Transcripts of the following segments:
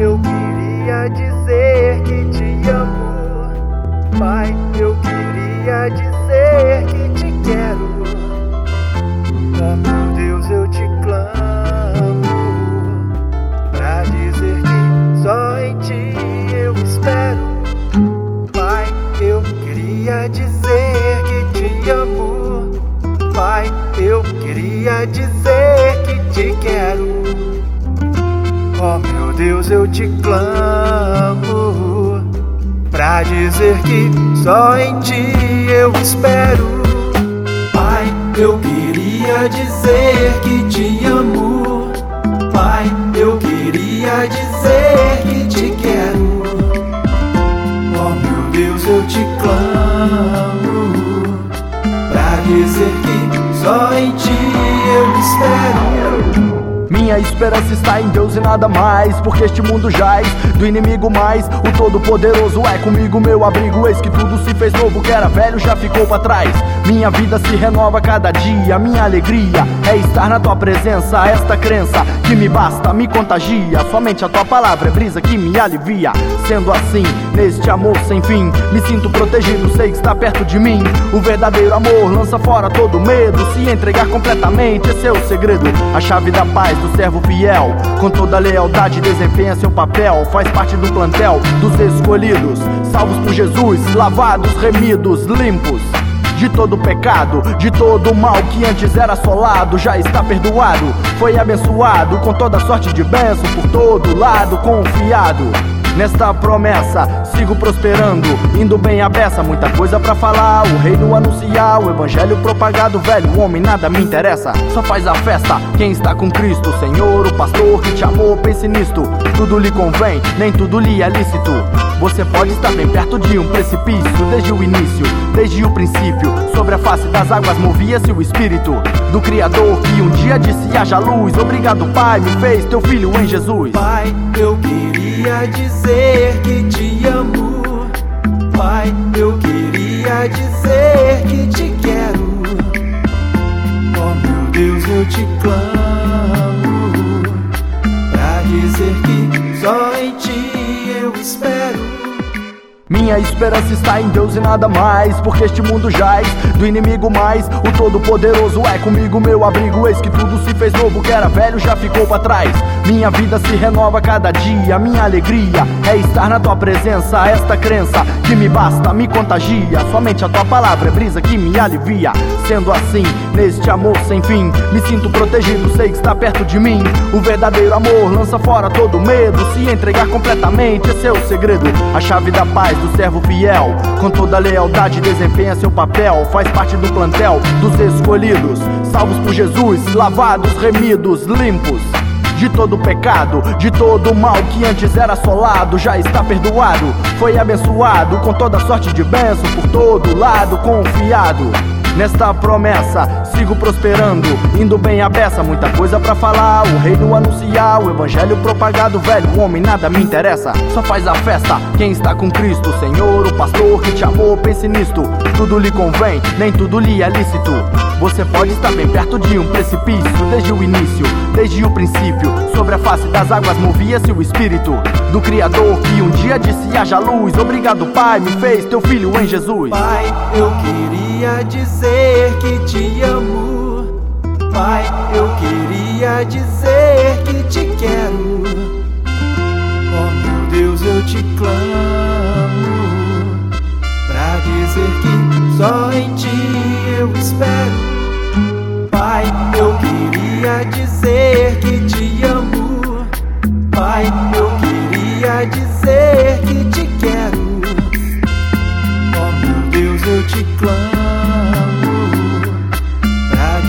eu queria dizer que te amo. Pai, eu queria dizer que te quero. Oh meu Deus, eu te clamo pra dizer que só em ti eu espero. Pai, eu queria dizer que te amo. Pai, eu queria dizer. Deus, eu te clamo. Pra dizer que só em ti eu espero. Pai, eu queria dizer que te amo. Pai, eu queria dizer que te quero. Oh meu Deus, eu te clamo. Pra dizer que só em ti eu espero. Minha esperança está em Deus e nada mais Porque este mundo jaz do inimigo mais. O todo-poderoso é comigo meu abrigo Eis que tudo se fez novo, que era velho já ficou para trás. Minha vida se renova cada dia Minha alegria é estar na tua presença. Esta crença que me basta, me contagia. Somente a tua palavra é brisa que me alivia. Sendo assim, neste amor sem fim Me sinto protegido, sei que está perto de mim. O verdadeiro amor lança fora todo medo Se entregar completamente, esse é o segredo. A chave da paz do servo fiel. Com toda lealdade, desempenha seu papel. Faz parte do plantel dos escolhidos. Salvos por Jesus, lavados, remidos, limpos. De todo pecado, de todo mal que antes era assolado, já está perdoado. Foi abençoado com toda sorte de bênção por todo lado, confiado. Nesta promessa, sigo prosperando, indo bem a beça, muita coisa para falar. O reino anunciar, o evangelho propagado, velho, homem nada me interessa. Só faz a festa quem está com Cristo, Senhor, o pastor que te amou, pense nisto. Tudo lhe convém, nem tudo lhe é lícito. Você pode estar bem perto de um precipício, desde o início, desde o princípio. Sobre a face das águas movia-se o espírito do Criador que um dia disse haja luz. Obrigado, Pai, me fez teu filho em Jesus. Pai, eu queria dizer que te amo. Pai, eu queria dizer que te quero. Oh meu Deus, eu te clamo. Pra dizer que só em ti eu espero. Minha esperança está em Deus e nada mais Porque este mundo jaz do inimigo mais. O todo-poderoso é comigo meu abrigo Eis que tudo se fez novo, que era velho já ficou para trás. Minha vida se renova cada dia Minha alegria é estar na tua presença. Esta crença que me basta, me contagia. Somente a tua palavra é brisa que me alivia. Sendo assim, neste amor sem fim Me sinto protegido, sei que está perto de mim. O verdadeiro amor lança fora todo medo Se entregar completamente, esse é o segredo. A chave da paz do servo fiel. Com toda lealdade, desempenha seu papel. Faz parte do plantel dos escolhidos. Salvos por Jesus, lavados, remidos, limpos. De todo pecado, de todo mal que antes era assolado, já está perdoado. Foi abençoado com toda sorte de bênção por todo lado, confiado. Nesta promessa, sigo prosperando, indo bem a beça, muita coisa para falar. O reino anunciar, o evangelho propagado, velho, homem nada me interessa. Só faz a festa quem está com Cristo, Senhor, o pastor que te amou, pense nisto. Tudo lhe convém, nem tudo lhe é lícito. Você pode estar bem perto de um precipício, desde o início, desde o princípio. Sobre a face das águas movia-se o espírito do Criador que um dia disse haja luz. Obrigado, Pai, me fez teu filho em Jesus. Pai, eu queria dizer que te amo. Pai, eu queria dizer que te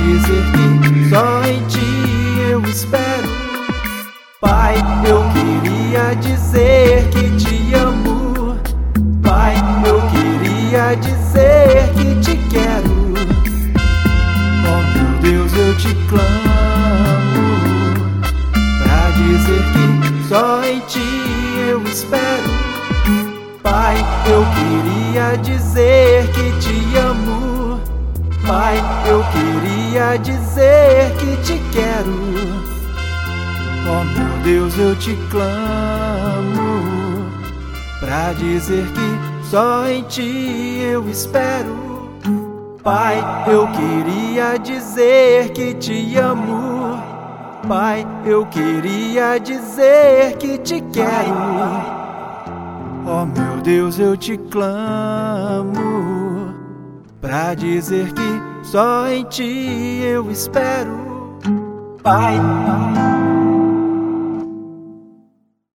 dizer que só em ti eu espero. Pai, eu queria dizer que te amo. Pai, eu queria dizer que te quero. Oh meu Deus, eu te clamo. Pra dizer que só em ti eu espero. Pai, eu queria dizer que te amo. Pai, eu queria dizer que te quero. Oh meu Deus, eu te clamo. Pra dizer que só em ti eu espero. Pai, eu queria dizer que te amo. Pai, eu queria dizer que te quero. Oh meu Deus, eu te clamo pra dizer que só em ti eu espero. Pai, pai.